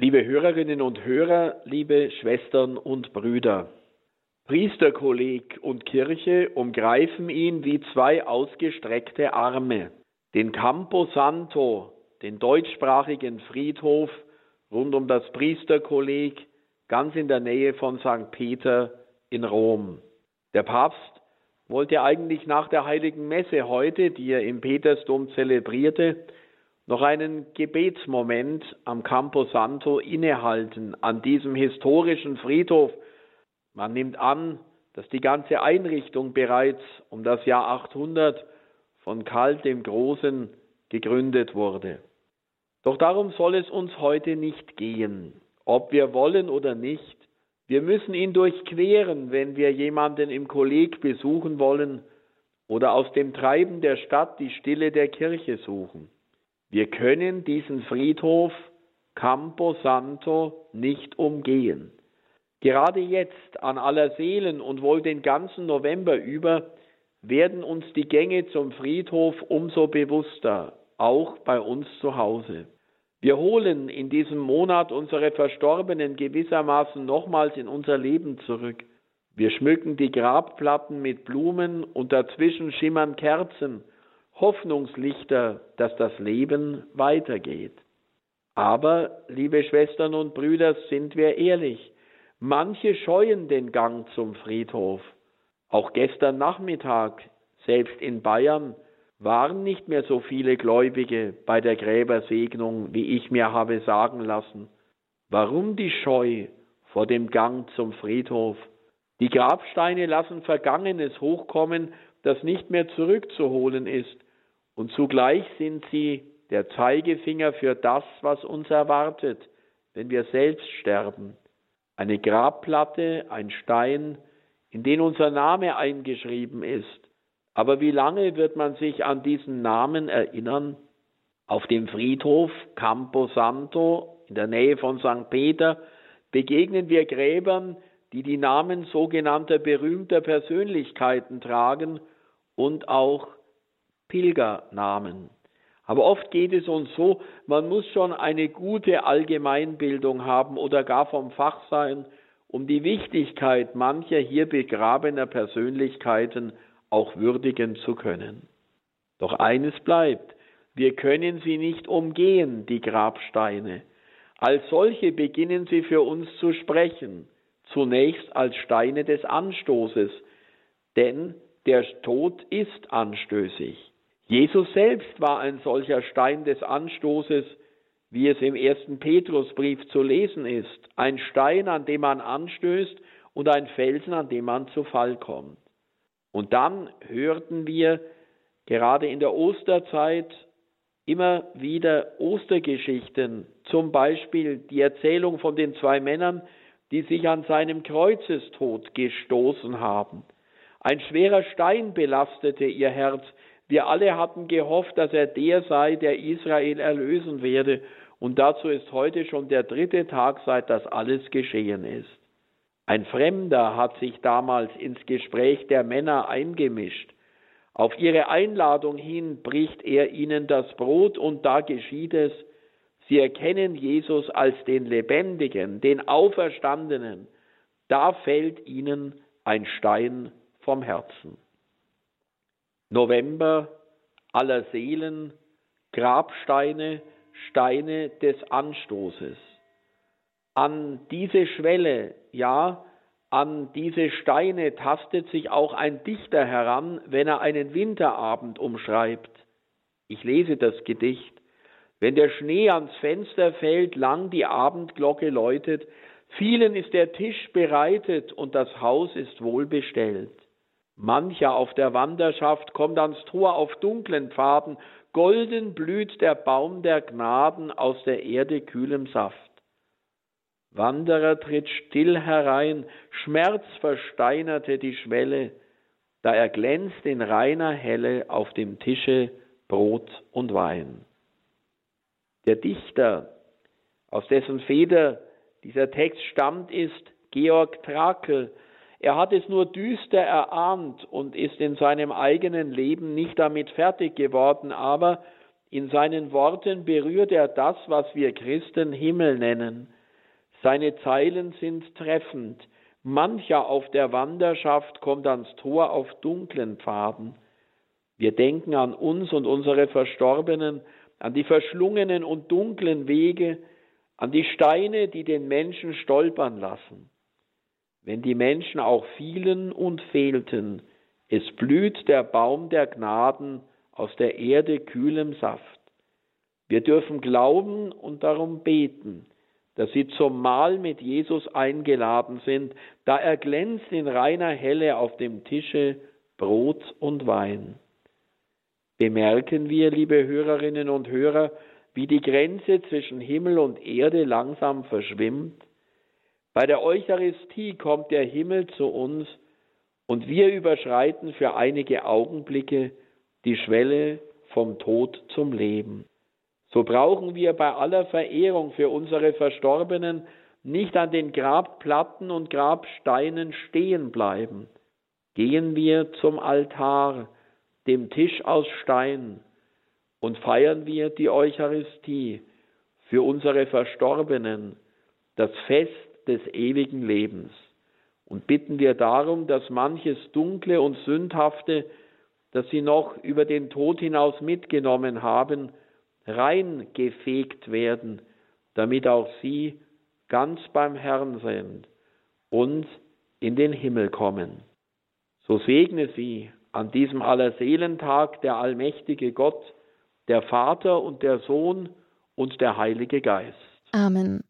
Liebe Hörerinnen und Hörer, liebe Schwestern und Brüder, Priesterkolleg und Kirche umgreifen ihn wie zwei ausgestreckte Arme. Den Campo Santo, den deutschsprachigen Friedhof rund um das Priesterkolleg, ganz in der Nähe von St. Peter in Rom. Der Papst wollte eigentlich nach der heiligen Messe heute, die er im Petersdom zelebrierte, noch einen Gebetsmoment am Campo Santo innehalten, an diesem historischen Friedhof. Man nimmt an, dass die ganze Einrichtung bereits um das Jahr 800 von Karl dem Großen gegründet wurde. Doch darum soll es uns heute nicht gehen, ob wir wollen oder nicht. Wir müssen ihn durchqueren, wenn wir jemanden im Kolleg besuchen wollen oder aus dem Treiben der Stadt die Stille der Kirche suchen. Wir können diesen Friedhof Campo Santo nicht umgehen. Gerade jetzt an aller Seelen und wohl den ganzen November über werden uns die Gänge zum Friedhof umso bewusster, auch bei uns zu Hause. Wir holen in diesem Monat unsere Verstorbenen gewissermaßen nochmals in unser Leben zurück. Wir schmücken die Grabplatten mit Blumen und dazwischen schimmern Kerzen Hoffnungslichter, dass das Leben weitergeht. Aber, liebe Schwestern und Brüder, sind wir ehrlich, manche scheuen den Gang zum Friedhof. Auch gestern Nachmittag, selbst in Bayern, waren nicht mehr so viele Gläubige bei der Gräbersegnung, wie ich mir habe sagen lassen. Warum die Scheu vor dem Gang zum Friedhof? Die Grabsteine lassen Vergangenes hochkommen, das nicht mehr zurückzuholen ist und zugleich sind sie der Zeigefinger für das, was uns erwartet, wenn wir selbst sterben. Eine Grabplatte, ein Stein, in den unser Name eingeschrieben ist. Aber wie lange wird man sich an diesen Namen erinnern? Auf dem Friedhof Campo Santo in der Nähe von St. Peter begegnen wir Gräbern, die die Namen sogenannter berühmter Persönlichkeiten tragen und auch Pilgernamen. Aber oft geht es uns so, man muss schon eine gute Allgemeinbildung haben oder gar vom Fach sein, um die Wichtigkeit mancher hier begrabener Persönlichkeiten auch würdigen zu können. Doch eines bleibt, wir können sie nicht umgehen, die Grabsteine. Als solche beginnen sie für uns zu sprechen, zunächst als Steine des Anstoßes, denn der Tod ist anstößig. Jesus selbst war ein solcher Stein des Anstoßes, wie es im ersten Petrusbrief zu lesen ist. Ein Stein, an dem man anstößt und ein Felsen, an dem man zu Fall kommt. Und dann hörten wir gerade in der Osterzeit immer wieder Ostergeschichten, zum Beispiel die Erzählung von den zwei Männern, die sich an seinem Kreuzestod gestoßen haben. Ein schwerer Stein belastete ihr Herz, wir alle hatten gehofft, dass er der sei, der Israel erlösen werde. Und dazu ist heute schon der dritte Tag, seit das alles geschehen ist. Ein Fremder hat sich damals ins Gespräch der Männer eingemischt. Auf ihre Einladung hin bricht er ihnen das Brot und da geschieht es. Sie erkennen Jesus als den Lebendigen, den Auferstandenen. Da fällt ihnen ein Stein vom Herzen. November aller Seelen, Grabsteine, Steine des Anstoßes. An diese Schwelle, ja, an diese Steine tastet sich auch ein Dichter heran, wenn er einen Winterabend umschreibt. Ich lese das Gedicht. Wenn der Schnee ans Fenster fällt, lang die Abendglocke läutet, vielen ist der Tisch bereitet und das Haus ist wohlbestellt. Mancher auf der Wanderschaft kommt ans Tor auf dunklen Pfaden, golden blüht der Baum der Gnaden aus der Erde kühlem Saft. Wanderer tritt still herein, Schmerz versteinerte die Schwelle, da erglänzt in reiner Helle auf dem Tische Brot und Wein. Der Dichter, aus dessen Feder dieser Text stammt, ist Georg Trakel, er hat es nur düster erahnt und ist in seinem eigenen Leben nicht damit fertig geworden, aber In seinen Worten berührt er das, was wir Christen Himmel nennen. Seine Zeilen sind treffend. Mancher auf der Wanderschaft kommt ans Tor auf dunklen Pfaden. Wir denken an uns und unsere Verstorbenen, an die verschlungenen und dunklen Wege, an die Steine, die den Menschen stolpern lassen. Wenn die Menschen auch fielen und fehlten, es blüht der Baum der Gnaden aus der Erde kühlem Saft. Wir dürfen glauben und darum beten, dass sie zum Mahl mit Jesus eingeladen sind, da erglänzt in reiner Helle auf dem Tische Brot und Wein. Bemerken wir, liebe Hörerinnen und Hörer, wie die Grenze zwischen Himmel und Erde langsam verschwimmt? Bei der Eucharistie kommt der Himmel zu uns und wir überschreiten für einige Augenblicke die Schwelle vom Tod zum Leben. So brauchen wir bei aller Verehrung für unsere Verstorbenen nicht an den Grabplatten und Grabsteinen stehen bleiben. Gehen wir zum Altar, dem Tisch aus Stein, und feiern wir die Eucharistie für unsere Verstorbenen, das Fest des ewigen Lebens. Und bitten wir darum, dass manches Dunkle und Sündhafte, das sie noch über den Tod hinaus mitgenommen haben, reingefegt werden, damit auch sie ganz beim Herrn sind und in den Himmel kommen. So segne sie an diesem Allerseelentag der allmächtige Gott, der Vater und der Sohn und der Heilige Geist. Amen.